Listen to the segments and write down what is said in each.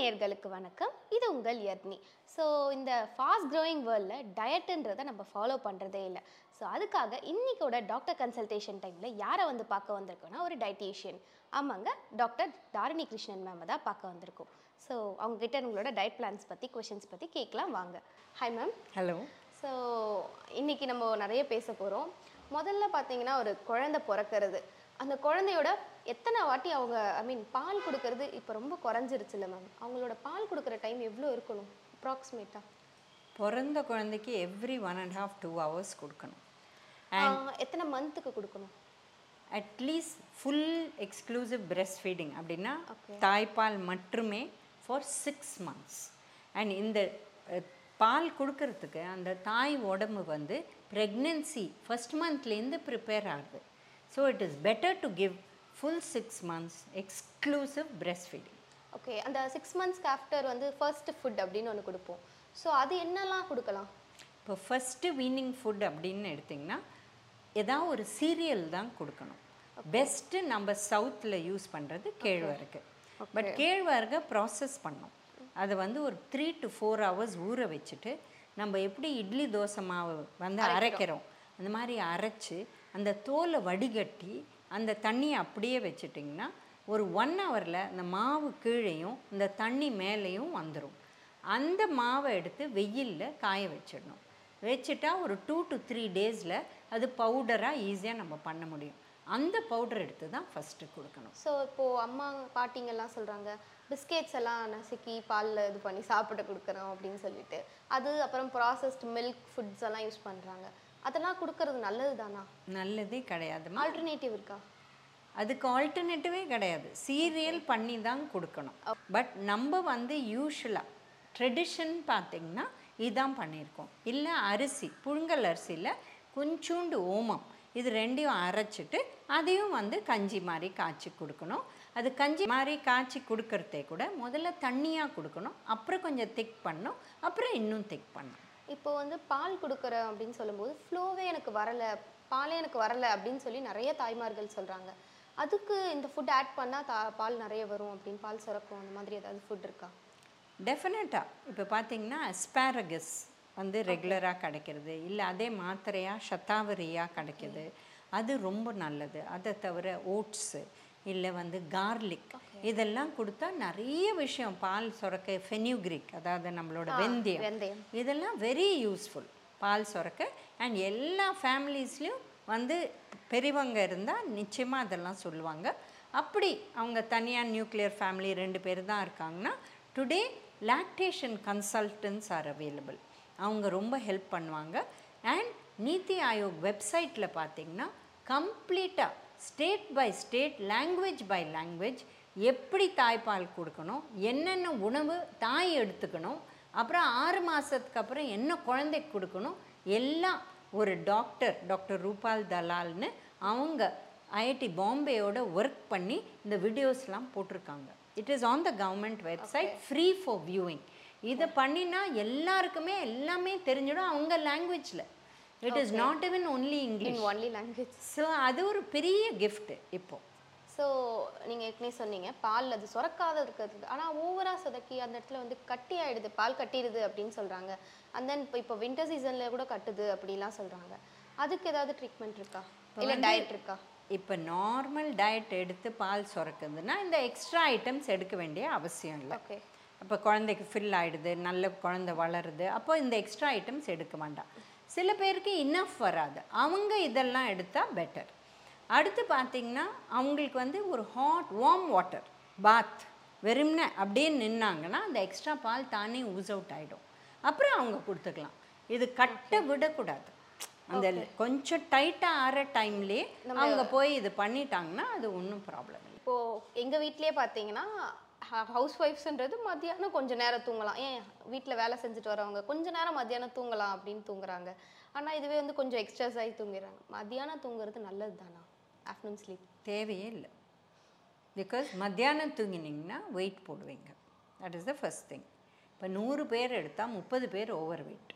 நேர்களுக்கு வணக்கம். இது உங்கள் யர்னி ஸோ இந்த ஃபாஸ்ட் க்ரோயிங் வேர்ல்டில் டயட்டுன்றதை நம்ம ஃபாலோ பண்ணுறதே இல்லை. ஸோ அதுக்காக இன்னைக்கோட டாக்டர் கன்சல்டேஷன் டைமில் யாரை வந்து பார்க்க வந்திருக்கோம்னா ஒரு டயட்டீஷியன் ஆமாங்க டாக்டர் தாரிணி கிருஷ்ணன் மேம் தான் பார்க்க வந்திருக்கோம். ஸோ அவங்க கிட்ட உங்களோட டயட் பிளான்ஸ் பற்றி கொஷின்ஸ் பற்றி கேட்கலாம் வாங்க. ஹாய் மேம் ஹலோ ஸோ இன்னைக்கு நம்ம நிறைய பேச போகிறோம் முதல்ல பார்த்தீங்கன்னா ஒரு குழந்தை பிறக்கிறது. அந்த குழந்தையோட எத்தனை வாட்டி அவங்க ஐ மீன் பால் கொடுக்கறது இப்போ ரொம்ப குறைஞ்சிருச்சுல்ல மேம் அவங்களோட பால் கொடுக்குற டைம் எவ்வளோ இருக்கணும்? அப்ராக்சிமேட்டாக பிறந்த குழந்தைக்கு every one and half two hours கொடுக்கணும். எத்தனை மந்த்துக்கு கொடுக்கணும்? At least full exclusive breastfeeding அப்படின்னா. தாய்ப்பால் மட்டுமே ஃபார் சிக்ஸ் மந்த்ஸ் அண்ட் இந்த பால் கொடுக்கறதுக்கு அந்த தாய் உடம்பு வந்து ப்ரெக்னென்சி ஃபஸ்ட் மந்த்லேருந்து ப்ரிப்பேர் ஆகுது. So it is better to give full six months exclusive breastfeeding okay அந்த சிக்ஸ் மந்த்ஸ்க்கு ஆஃப்டர் வந்து ஃபர்ஸ்ட் ஃபுட் அப்படின்னு ஒன்று கொடுப்போம். ஸோ அது என்னெல்லாம் கொடுக்கலாம்? இப்போ ஃபஸ்ட்டு வீனிங் ஃபுட் அப்படின்னு எடுத்திங்கன்னா ஏதாவது ஒரு சீரியல் தான் கொடுக்கணும். பெஸ்ட்டு நம்ம சவுத்தில் யூஸ் பண்ணுறது கேழ்வரகு. பட் கேழ்வரகை ப்ராசஸ் பண்ணோம் அதை வந்து ஒரு த்ரீ டு ஃபோர் ஹவர்ஸ் ஊற வச்சுட்டு நம்ம எப்படி இட்லி தோசை மாவு வந்து அரைக்கிறோம் அந்த மாதிரி அரைச்சு அந்த தோலை வடிகட்டி அந்த தண்ணியை அப்படியே வச்சிட்டிங்கன்னா ஒரு ஒன் ஹவரில் அந்த மாவு கீழேயும் இந்த தண்ணி மேலேயும் வந்துடும் அந்த மாவை எடுத்து வெயிலில் காய வச்சிடணும். வச்சுட்டா ஒரு டூ டு த்ரீ டேஸில் அது பவுடராக ஈஸியாக நம்ம பண்ண முடியும். அந்த பவுடர் எடுத்து தான் ஃபஸ்ட்டு கொடுக்கணும். ஸோ இப்போது அம்மா பாட்டிங்கெல்லாம் சொல்கிறாங்க பிஸ்கெட்ஸ் எல்லாம் நசுக்கி பாலில் இது பண்ணி சாப்பிட கொடுக்குறோம் அப்படின்னு சொல்லிட்டு. அது அப்புறம் ப்ராசஸ்ட் மில்க் ஃபுட்ஸ் எல்லாம் யூஸ் பண்ணுறாங்க அதெல்லாம் கொடுக்கறது நல்லது தானா? நல்லதே கிடையாதுமா ஆல்டர்னேட்டிவ் இருக்கா? அதுக்கு ஆல்டர்னேட்டிவே கிடையாது. சீரியல் பண்ணி தான் கொடுக்கணும். பட் நம்ம வந்து யூஷுவலாக ட்ரெடிஷன் பார்த்திங்கன்னா இதான் பண்ணியிருக்கோம். இல்லை அரிசி புழுங்கல் அரிசியில் கொஞ்சோண்டு ஓமம் இது ரெண்டையும் அரைச்சிட்டு அதையும் வந்து கஞ்சி மாதிரி காய்ச்சி கொடுக்கணும். அது கஞ்சி மாதிரி காய்ச்சி கொடுக்கறதே கூட முதல்ல தண்ணியாக கொடுக்கணும். அப்புறம் கொஞ்சம் திக் பண்ணணும். அப்புறம் இன்னும் திக் பண்ணணும். இப்போ வந்து பால் கொடுக்குறேன் அப்படின்னு சொல்லும்போது ஃப்ளோவே எனக்கு வரலை பாலே எனக்கு வரலை அப்படின்னு சொல்லி நிறைய தாய்மார்கள் சொல்கிறாங்க அதுக்கு இந்த ஃபுட் ஆட் பண்ணால் தா பால் நிறைய வரும் அப்படின்னு பால் சுரக்கும் அந்த மாதிரி ஏதாவது ஃபுட் இருக்கா? டெஃபினட்டாக இப்போ பார்த்தீங்கன்னா அஸ்பாரகஸ் வந்து ரெகுலராக கிடைக்கிறது. இல்லை அதே மாத்திரையாக சத்தாவரியாக கிடைக்கிது. அது ரொம்ப நல்லது. அதை தவிர ஓட்ஸு இல்லை வந்து கார்லிக் இதெல்லாம் கொடுத்தா நிறைய விஷயம் பால் சுரக்க ஃபெனியூக்ரிக் அதாவது நம்மளோட வெந்தயம். இதெல்லாம் வெரி யூஸ்ஃபுல் பால் சுரக்க. அண்ட் எல்லா ஃபேமிலிஸ்லேயும் வந்து பெரியவங்க இருந்தால் நிச்சயமாக அதெல்லாம் சொல்லுவாங்க. அப்படி அவங்க தனியாக நியூக்ளியர் ஃபேமிலி ரெண்டு பேர் தான் இருக்காங்கன்னா today lactation consultants are available அவங்க ரொம்ப ஹெல்ப் பண்ணுவாங்க. அண்ட் நீத்தி ஆயோக் வெப்சைட்டில் பார்த்தீங்கன்னா கம்ப்ளீட்டாக state by state language by language எப்படி தாய்ப்பால் கொடுக்கணும் என்னென்ன உணவு தாய் எடுத்துக்கணும் அப்புறம் ஆறு மாதத்துக்கு அப்புறம் என்ன குழந்தைக்கு கொடுக்கணும் எல்லாம் ஒரு டாக்டர் டாக்டர் ரூபால் தலால்னு அவங்க ஐஐடி பாம்பேயோட ஒர்க் பண்ணி இந்த வீடியோஸ்லாம் போட்டிருக்காங்க. It is on the government website free for viewing இதை பண்ணினா எல்லாருக்குமே எல்லாமே தெரிஞ்சிடும் அவங்க லாங்குவேஜில் it is not even only English only language so அது ஒரு பெரிய gift இப்போ. ஸோ நீங்கள் ஏற்கனவே சொன்னீங்க பால் அது சுரக்காத இருக்கிறது. ஆனால் ஓவராக சொதக்கி அந்த இடத்துல வந்து கட்டி ஆயிடுது பால் கட்டிடுது அப்படின்னு சொல்கிறாங்க அண்ட் தென் இப்போ இப்போ வின்டர் சீசனில் கூட கட்டுது அப்படிலாம் சொல்கிறாங்க அதுக்கு ஏதாவது ட்ரீட்மெண்ட் இருக்கா? இல்லை டயட் இருக்கா? இப்போ நார்மல் டயட் எடுத்து பால் சுரக்குதுன்னா இந்த எக்ஸ்ட்ரா ஐட்டம்ஸ் எடுக்க வேண்டிய அவசியம் இல்லை. ஓகே அப்போ குழந்தைக்கு ஃபில் ஆயிடுது நல்ல குழந்தை வளருது அப்போ இந்த எக்ஸ்ட்ரா ஐட்டம்ஸ் எடுக்க வேண்டாம். சில பேருக்கு இன்னஃப் வராது. அவங்க இதெல்லாம் எடுத்தால் பெட்டர் அடுத்து பார்த்தீங்கன்னா அவங்களுக்கு வந்து ஒரு ஹாட் வார்ம் வாட்டர் பாத் வெறும்னே அப்படியே நின்னாங்கன்னா அந்த எக்ஸ்ட்ரா பால் தானே ஊஸ் அவுட் ஆகிடும் அப்புறம் அவங்க கொடுத்துக்கலாம். இது கட்ட விடக்கூடாது. அந்த கொஞ்சம் டைட்டாக ஆற டைம்லேயே அவங்க போய் இது பண்ணிட்டாங்கன்னா அது ஒன்றும் ப்ராப்ளம் இல்லை. இப்போது எங்கள் வீட்லயே பார்த்தீங்கன்னா ஹவுஸ் ஒய்ஃப்ஸ்ன்றது மத்தியானம் கொஞ்ச நேரம் தூங்கலாம். ஏன்? வீட்டில் வேலை செஞ்சுட்டு வரவங்க கொஞ்ச நேரம் மத்தியானம் தூங்கலாம் அப்படின்னு தூங்குறாங்க. ஆனால் இதுவே வந்து கொஞ்சம் எக்ஸ்ட்ராஸ் ஆகி தூங்கிடுறாங்க. மத்தியானம் தூங்குறது நல்லது தானா? ஆஃப்டர்நூன் ஸ்லீப் தேவையே இல்லை. பிகாஸ் மத்தியானம் தூங்கினீங்கன்னா வெயிட் போடுவீங்க. That is the first thing இப்போ நூறு பேர் எடுத்தால் முப்பது பேர் ஓவர் வெயிட்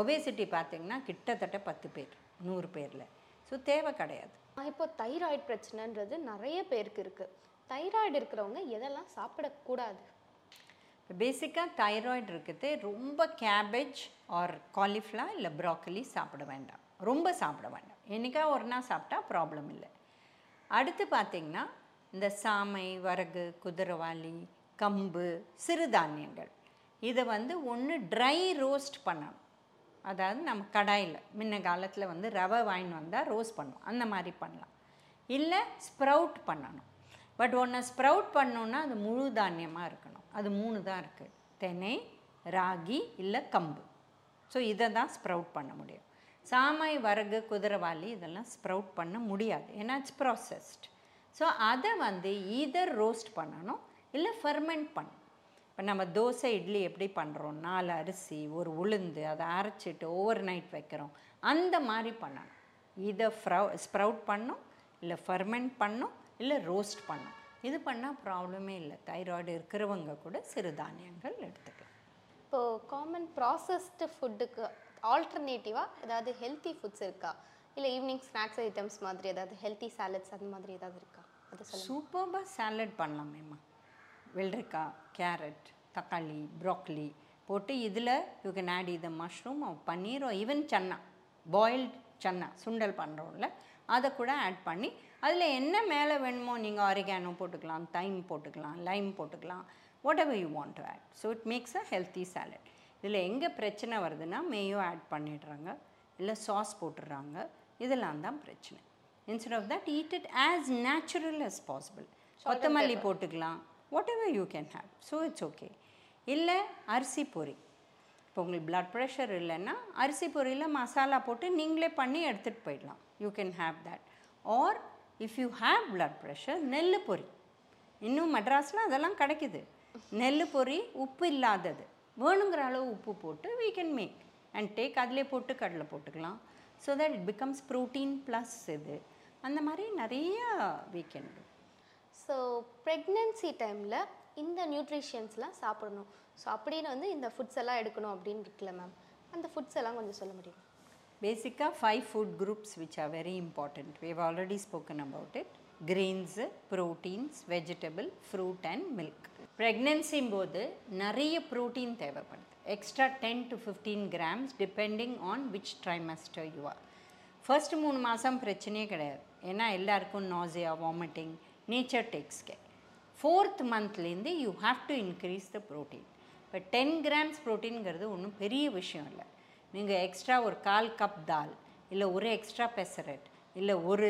ஒபேசிட்டி பார்த்தீங்கன்னா கிட்டத்தட்ட பத்து பேர் நூறு பேரில். ஸோ தேவை கிடையாது. இப்போ தைராய்டு பிரச்சனைன்றது நிறைய பேருக்கு இருக்குது தைராய்டு இருக்கிறவங்க எதெல்லாம் சாப்பிடக்கூடாது? பேசிக்காக தைராய்டு இருக்குது ரொம்ப கேபேஜ் ஆர் காலிஃப்ளா இல்லை ப்ராக்கலி சாப்பிட வேண்டாம். ரொம்ப சாப்பிட வேண்டாம். என்னைக்கா ஒரு நாள் சாப்பிட்டா ப்ராப்ளம் இல்லை. அடுத்து பார்த்திங்கன்னா இந்த சாமை வரகு குதிரவாளி கம்பு சிறுதானியங்கள். இதை வந்து ஒன்று ட்ரை ரோஸ்ட் பண்ணணும். அதாவது நம்ம கடாயில் முன்ன காலத்தில் வந்து ரவை வாங்கின்னு வந்தால் ரோஸ்ட் பண்ணுவோம். அந்த மாதிரி பண்ணலாம். இல்லை ஸ்ப்ரவுட் பண்ணணும். பட் ஒன்று ஸ்ப்ரவுட் பண்ணோன்னா அது முழு தானியமாக இருக்கணும். அது மூணு தான் இருக்குது தெனை ராகி இல்லை கம்பு. ஸோ இதை தான் ஸ்ப்ரவுட் பண்ண முடியும். சாமை வரகு குதிரவாளி இதெல்லாம் ஸ்ப்ரவுட் பண்ண முடியாது. ஏன்னா இட்ஸ் ப்ராசஸ்ட் ஸோ அதை வந்து ஈதர் ரோஸ்ட் பண்ணணும் இல்லை ஃபெர்மெண்ட் பண்ணணும். இப்போ நம்ம தோசை இட்லி எப்படி பண்ணுறோம் நாலு அரிசி ஒரு உளுந்து அதை அரைச்சிட்டு ஓவர் நைட் வைக்கிறோம். அந்த மாதிரி பண்ணணும். இதை ஃப்ரவ் ஸ்ப்ரவுட் பண்ணும் இல்லை ஃபெர்மெண்ட் பண்ணும் இல்லை ரோஸ்ட் பண்ணும் இது பண்ணால் ப்ராப்ளமே இல்லை. தைராய்டு இருக்கிறவங்க கூட சிறுதானியங்கள் எடுத்துக்கலாம். இப்போது காமன் ப்ராசஸ்டு ஃபுட்டுக்கு ஆல்டர்னேட்டிவாக ஏதாவது ஹெல்த்தி ஃபுட்ஸ் இருக்கா? இல்லை ஈவினிங் ஸ்நாக்ஸ் ஐட்டம்ஸ் மாதிரி ஏதாவது ஹெல்த்தி சாலட்ஸ் அந்த மாதிரி ஏதாவது இருக்கா? அது சூப்பராக சாலட் பண்ணலாமேம்மா வெள்ளரிக்காய் கேரட் தக்காளி ப்ராக்கலி போட்டு இதில் யூ கேன் ஆட் இது mushroom paneer even chana boiled chana சுண்டல் பண்ணுறோம்ல அதை கூட ஆட் பண்ணி அதில் என்ன மேலே வேணுமோ நீங்கள் ஆரிகானோ போட்டுக்கலாம் தைம் போட்டுக்கலாம் லைம் போட்டுக்கலாம் whatever you want to add so it makes a healthy salad இதில் எங்கே பிரச்சனை வருதுன்னா மேயோ ஆட் பண்ணிடுறாங்க இல்லை சாஸ் போட்டுடுறாங்க இதெல்லாம் தான் பிரச்சனை. Instead of that eat it as natural as possible கொத்தமல்லி போட்டுக்கலாம் whatever you can have so it's okay இல்லை அரிசி பொரி. இப்போ உங்களுக்கு பிளட் ப்ரெஷர் இல்லைன்னா அரிசி பொரியில் மசாலா போட்டு நீங்களே பண்ணி எடுத்துகிட்டு போயிடலாம். You can have that or if you have blood pressure நெல் பொரி. இன்னும் மெட்ராஸில் அதெல்லாம் கிடைக்குது. நெல் பொரி உப்பு இல்லாதது. வேணுங்கிற அளவு உப்பு போட்டு we can make and take அதிலே போட்டு கடலை போட்டுக்கலாம். So that it becomes protein plus இது. அந்த மாதிரி நிறைய we ஸோ ப்ரெக்னென்சி டைமில் இந்த நியூட்ரிஷியன்ஸ்லாம் சாப்பிடணும். ஸோ அப்படின்னு வந்து இந்த ஃபுட்ஸ் எல்லாம் எடுக்கணும் அப்படின்னு இருக்குல்ல மேம் அந்த ஃபுட்ஸ் எல்லாம் கொஞ்சம் சொல்ல முடியும்? பேசிக்காக five food groups which are very important we have already spoken about it Grains, proteins vegetable fruit and milk ப்ரெக்னென்சியும் போது நிறைய ப்ரோட்டீன் தேவைப்படுது. Extra ten to fifteen grams depending on which trimester you are first மூணு மாதம் பிரச்சனையே கிடையாது. ஏன்னா எல்லாருக்கும் nausea vomiting nature takes care fourth மந்த்லேருந்து you have to increase the protein இப்போ டென் கிராம்ஸ் ப்ரோட்டீன்கிறது ஒன்றும் பெரிய விஷயம் இல்லை. நீங்கள் எக்ஸ்ட்ரா ஒரு கால் கப் தால் இல்லை ஒரு எக்ஸ்ட்ரா பெசரட் இல்லை ஒரு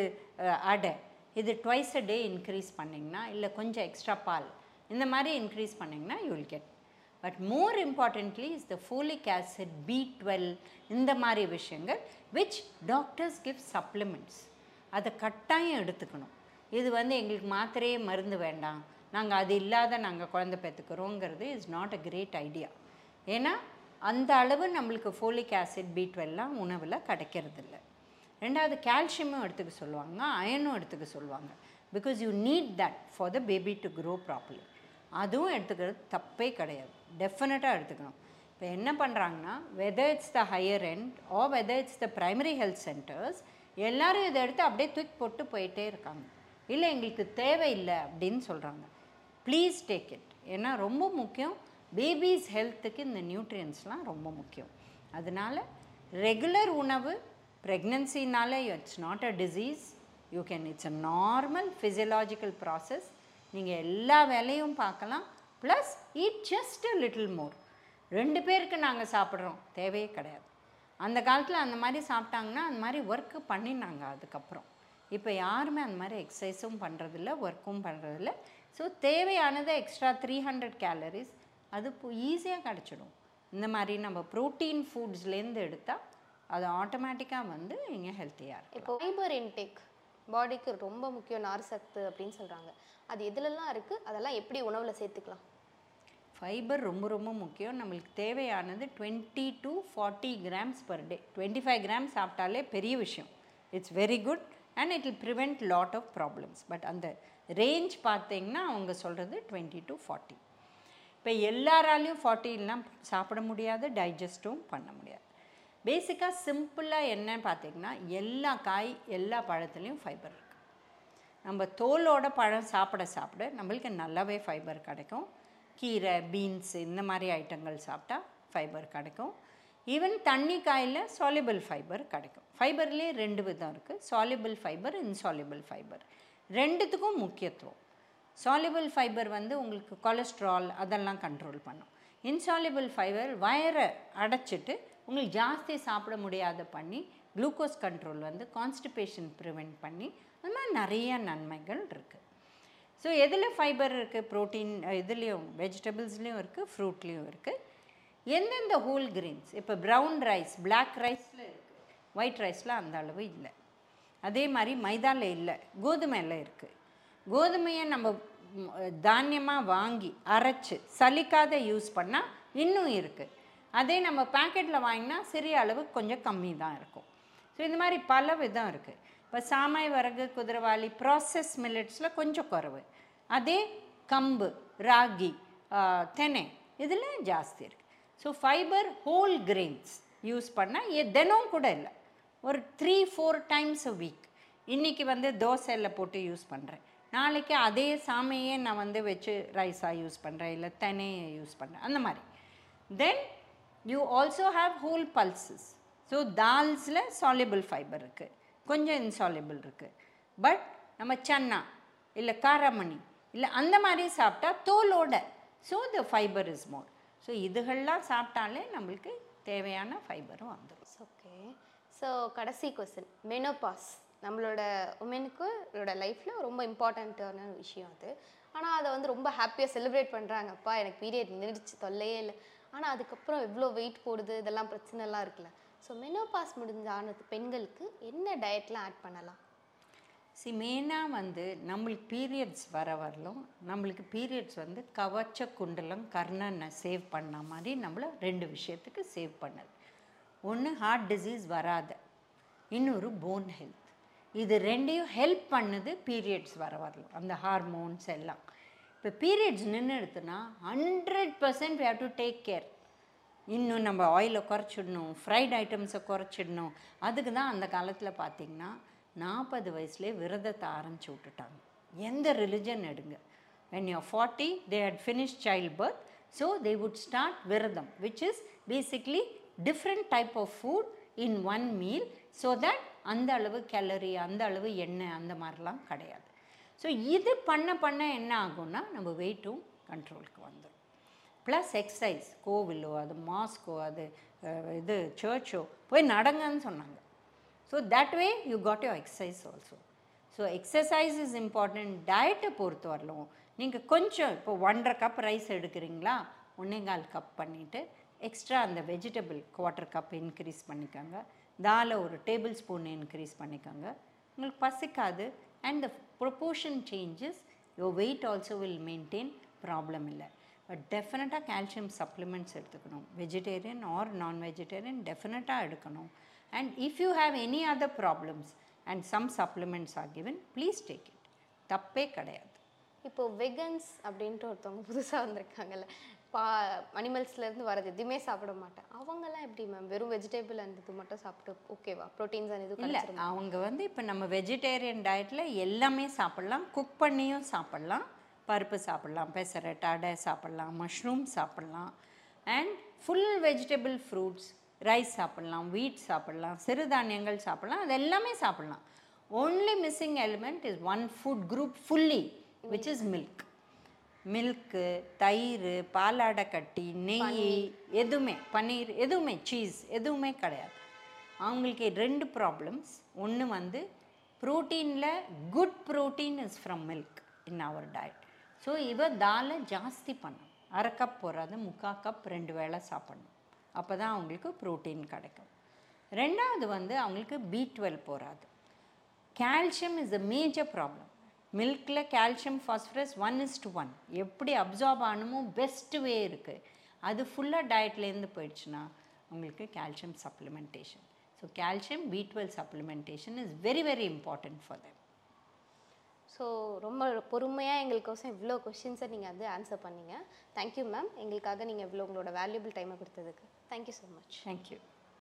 அடை இது ட்வைஸ் அ டே இன்க்ரீஸ் பண்ணிங்கன்னா இல்லை கொஞ்சம் எக்ஸ்ட்ரா பால் இந்த மாதிரி இன்க்ரீஸ் பண்ணிங்கன்னா you will get but more importantly is the folic acid B twelve இந்த மாதிரி விஷயங்கள் விச் டாக்டர்ஸ் கிவ் சப்ளிமெண்ட்ஸ் அதை கட்டாயம் எடுத்துக்கணும். இது வந்து எங்களுக்கு மாத்திரையே மருந்து வேண்டாம். நாங்கள் அது இல்லாத நாங்கள் குழந்தை பெற்றுக்கிறோங்கிறது is not a great idea ஏன்னா அந்த அளவு நம்மளுக்கு ஃபோலிக் ஆசிட் பி டுவெல்லாம் உணவில் கிடைக்கிறதில்ல. ரெண்டாவது கால்சியமும் எடுத்துக்க சொல்லுவாங்க அயனும் எடுத்துக்க சொல்லுவாங்க. Because you need that for the baby to grow properly அதுவும் எடுத்துக்கிறது தப்பே கிடையாது. டெஃபினட்டாக எடுத்துக்கணும். இப்போ என்ன பண்ணுறாங்கன்னா whether it's the higher end ah whether it's the primary health centres எல்லோரும் இதை எடுத்து அப்படியே தூக்கி போட்டு போயிட்டே இருக்காங்க. இல்லை எங்களுக்கு தேவையில்லை அப்படின்னு சொல்கிறாங்க ப்ளீஸ் டேக் இட் ஏன்னா ரொம்ப முக்கியம். பேபிஸ் ஹெல்த்துக்கு இந்த நியூட்ரியன்ஸ்லாம் ரொம்ப முக்கியம். அதனால் ரெகுலர் உணவு ப்ரெக்னென்சினால it's not a disease you can it's a normal physiological process நீங்கள் எல்லா வேலையும் பார்க்கலாம். Plus it just a little more ரெண்டு பேருக்கு நாங்கள் சாப்பிட்றோம். தேவையே கிடையாது. அந்த காலத்தில் அந்த மாதிரி சாப்பிட்டாங்கன்னா அந்த மாதிரி ஒர்க்கு பண்ணினாங்க அதுக்கப்புறம். இப்போ யாருமே அந்த மாதிரி எக்ஸசைஸும் பண்ணுறதில்ல ஒர்க்கும் பண்ணுறதில்ல ஸோ தேவையானது எக்ஸ்ட்ரா த்ரீ ஹண்ட்ரட் கேலரிஸ் அது ஈஸியாக கிடச்சிடும். இந்த மாதிரி நம்ம ப்ரோட்டீன் ஃபுட்ஸ்லேருந்து எடுத்தால் அது ஆட்டோமேட்டிக்காக வந்து இங்கே ஹெல்த்தியாக இருக்கும் இப்போ ஃபைபர் இன்டேக் பாடிக்கு ரொம்ப முக்கியம் நார் சத்து அப்படின்னு சொல்கிறாங்க அது எதுலலாம் இருக்குது அதெல்லாம் எப்படி உணவில் சேர்த்துக்கலாம்? ஃபைபர் ரொம்ப ரொம்ப முக்கியம். நம்மளுக்கு தேவையானது twenty to forty grams per day twenty five grams சாப்பிட்டாலே பெரிய விஷயம். It's very good and it will prevent lot of problems but அந்த ரேஞ்ச் பார்த்தீங்கன்னா அவங்க சொல்கிறது டுவெண்ட்டி டு ஃபார்ட்டி இப்போ எல்லாராலையும் ஃபார்ட்டிலாம் சாப்பிட முடியாது டைஜஸ்ட்டும் பண்ண முடியாது. பேசிக்காக சிம்பிளாக என்ன பார்த்தீங்கன்னா எல்லா காய் எல்லா பழத்துலேயும் ஃபைபர் இருக்குது நம்ம தோலோட பழம் சாப்பிட சாப்பிட நம்மளுக்கு நல்லாவே ஃபைபர் கிடைக்கும். கீரை பீன்ஸ் இந்த மாதிரி ஐட்டங்கள் சாப்பிட்டா ஃபைபர் கிடைக்கும். ஈவன் தண்ணி காயில் சாலிபிள் ஃபைபர் கிடைக்கும். ஃபைபர்லேயே ரெண்டு விதம் இருக்குது சாலிபிள் ஃபைபர் இன்சாலிபிள் ஃபைபர் ரெண்டுத்துக்கும் முக்கியத்துவம். சாலிபிள் ஃபைபர் வந்து உங்களுக்கு கொலஸ்ட்ரால் அதெல்லாம் கண்ட்ரோல் பண்ணும். இன்சாலிபிள் ஃபைபர் வயரை அடைச்சிட்டு உங்களுக்கு ஜாஸ்தி சாப்பிட முடியாத பண்ணி குளுக்கோஸ் கண்ட்ரோல் வந்து கான்ஸ்டிபேஷன் ப்ரிவெண்ட் பண்ணி அது மாதிரி நிறைய நன்மைகள் இருக்குது ஸோ எதில் ஃபைபர் இருக்குது ப்ரோட்டீன் இதுலேயும் வெஜிடபிள்ஸ்லேயும் இருக்குது ஃப்ரூட்லேயும் இருக்குது எந்தெந்த ஹோல் கிரெயின்ஸ் இப்போ ப்ரௌன் ரைஸ் பிளாக் ரைஸில் இருக்குது ஒயிட் ரைஸில் அந்த அளவு இல்லை. அதே மாதிரி மைதாவில் இல்லை கோதுமையில் இருக்குது கோதுமையை நம்ம தானியமாக வாங்கி அரைச்சு சலிக்காத யூஸ் பண்ணால் இன்னும் இருக்குது அதே நம்ம பேக்கெட்டில் வாங்கினா சிறிய அளவு கொஞ்சம் கம்மி தான் இருக்கும். ஸோ இந்த மாதிரி பல விதம் இருக்குது இப்போ சாமை வரகு குதிரவாளி ப்ராசஸ் மில்லட்ஸில் கொஞ்சம் குறவு. அதே கம்பு ராகி தெனை இதில் ஜாஸ்தி இருக்குது so fibre whole grains use பண்ணால் எ தினம் கூட இல்லை. ஒரு three four times a week இன்றைக்கி வந்து தோசையில் போட்டு யூஸ் பண்ணுறேன் நாளைக்கு அதே சாமையே நான் வந்து வச்சு ரைஸாக யூஸ் பண்ணுறேன் இல்லை தெனையை யூஸ் பண்ணுறேன் அந்த மாதிரி. Then you also have whole pulses so தால்ஸில் soluble fibre இருக்குது கொஞ்சம் இன்சாலிபிள் இருக்குது பட் நம்ம சன்னா இல்லை காரமணி இல்லை அந்த மாதிரி சாப்பிட்டா தோலோட. So the fibre is more so இதுகள்லாம் சாப்பிட்டாலே நம்மளுக்கு தேவையான ஃபைபரும் வந்துடும் ஓகே ஸோ கடைசி கொஸ்டின் மெனோபாஸ் நம்மளோட உமனுக்கு இதோட லைஃப்பில் ரொம்ப இம்பார்ட்டண்ட்டான விஷயம் அது. ஆனால் அதை வந்து ரொம்ப ஹாப்பியாக செலிப்ரேட் பண்ணுறாங்கப்பா எனக்கு பீரியட் நின்றுச்சு தொல்லையே இல்லை. ஆனால் அதுக்கப்புறம் எவ்வளோ வெயிட் போடுது? இதெல்லாம் பிரச்சனைலாம் இருக்குல்ல. ஸோ மெனோபாஸ் முடிஞ்ச ஆனது பெண்களுக்கு என்ன டயட்லாம் ஆட் பண்ணலாம்? சி மெயினாக வந்து நம்மளுக்கு பீரியட்ஸ் வர வரலும் நம்மளுக்கு பீரியட்ஸ் வந்து கவச்ச குண்டலம் கர்ணனை சேவ் பண்ண மாதிரி நம்மளை ரெண்டு விஷயத்துக்கு சேவ் பண்ணுது. ஒன்று ஹார்ட் டிசீஸ் வராத. இன்னொரு போன் ஹெல்த் இது ரெண்டையும் ஹெல்ப் பண்ணுது பீரியட்ஸ் வர வரல அந்த ஹார்மோன்ஸ் எல்லாம். இப்போ periods நின்றுடுத்துனா hundred percent have to take care இன்னும் நம்ம ஆயிலை குறைச்சிடணும் ஃப்ரைட் ஐட்டம்ஸை குறைச்சிடணும். அதுக்கு தான் அந்த காலத்தில் பார்த்திங்கன்னா நாற்பது வயசுலேயே விரதத்தை ஆரம்பிச்சு விட்டுட்டாங்க. எந்த ரிலிஜன் எடுங்க. When you forty they had finish child birth so they would start விரதம் which is basically different type of food in one meal so that அந்த அளவு கேலரி அந்த அளவு எண்ணெய் அந்த மாதிரிலாம் கிடையாது. ஸோ இது பண்ண பண்ண என்ன ஆகும்னா நம்ம வெயிட்டும் கண்ட்ரோலுக்கு வந்துடும் ப்ளஸ் எக்ஸசைஸ் கோவிலோ அது மாஸ்கோ அது இது சர்ச்சோ போய் நடங்கன்னு சொன்னாங்க. So that way you got you exercise also so exercise is important டயட்டை பொறுத்த வரலும் நீங்கள் கொஞ்சம் இப்போ ஒன்றரை கப் ரைஸ் எடுக்கிறீங்களா? ஒன்னேகால் கப் பண்ணிவிட்டு எக்ஸ்ட்ரா அந்த வெஜிடபிள் குவார்ட்டர் கப் இன்க்ரீஸ் பண்ணிக்கோங்க. தாலை ஒரு டேபிள் ஸ்பூன் இன்க்ரீஸ் பண்ணிக்கோங்க. உங்களுக்கு பசிக்காது. And the proportion changes your weight also will maintain problem இல்லை. பட் டெஃபினட்டாக கால்சியம் சப்ளிமெண்ட்ஸ் எடுத்துக்கணும். வெஜிடேரியன் ஆர் நான் வெஜிடேரியன் டெஃபினட்டாக எடுக்கணும். And if you have any other problems and some supplements are given please take it தப்பே கிடையாது. இப்போது வெகன்ஸ் அப்படின்ட்டு ஒருத்தவங்க புதுசாக வந்திருக்காங்கல்ல. பா அனிமல்ஸ்லேருந்து வரது எதுவுமே சாப்பிட மாட்டேன். அவங்கெல்லாம் எப்படி மேம் வெறும் வெஜிடபிள் அந்த இது மட்டும் சாப்பிட்டு ஓகேவா ப்ரோட்டீன்ஸ் அந்த இது இல்லை அவங்க வந்து இப்போ நம்ம வெஜிடேரியன் டயட்டில் எல்லாமே சாப்பிட்லாம். குக் பண்ணியும் சாப்பிட்லாம். பருப்பு சாப்பிட்லாம் பெசரட் அடை சாப்பிட்லாம் மஷ்ரூம் சாப்பிட்லாம். And full vegetable fruits rice சாப்பிட்லாம் வீட் சாப்பிட்லாம் சிறுதானியங்கள் சாப்பிட்லாம் அது எல்லாமே சாப்பிட்லாம். Only missing element is one food group fully which is milk milk தயிர் பாலாடை கட்டி நெய் எதுவுமே பன்னீர் எதுவுமே சீஸ் எதுவுமே கிடையாது. அவங்களுக்கு ரெண்டு ப்ராப்ளம்ஸ் ஒன்று வந்து ப்ரோட்டீனில் good protein is from milk in our diet so இவ தாலை ஜாஸ்தி பண்ணணும் அரை கப் போகாது முக்கால் கப் ரெண்டு வேளை சாப்பிடணும். அப்போ தான் அவங்களுக்கு ப்ரோட்டீன் கிடைக்கும். ரெண்டாவது வந்து அவங்களுக்கு பி டுவெல் போகாது calcium is a major problem மில்கில் calcium phosphorus one is to one எப்படி அப்சார்ப் ஆகணுமோ பெஸ்ட் வே இருக்குது அது ஃபுல்லாக டயட்லேருந்து போயிடுச்சுன்னா உங்களுக்கு calcium supplementation so calcium B twelve supplementation is very very important for them. So ரொம்ப பொறுமையாக எங்களுக்கோசம் இவ்வளோ கொஷின்ஸை நீங்கள் வந்து ஆன்சர் பண்ணீங்க. தேங்க்யூ மேம் எங்களுக்காக நீங்கள் இவ்வளோ உங்களோட வேல்யூபிள் டைமை கொடுத்ததுக்கு. Thank you so much thank you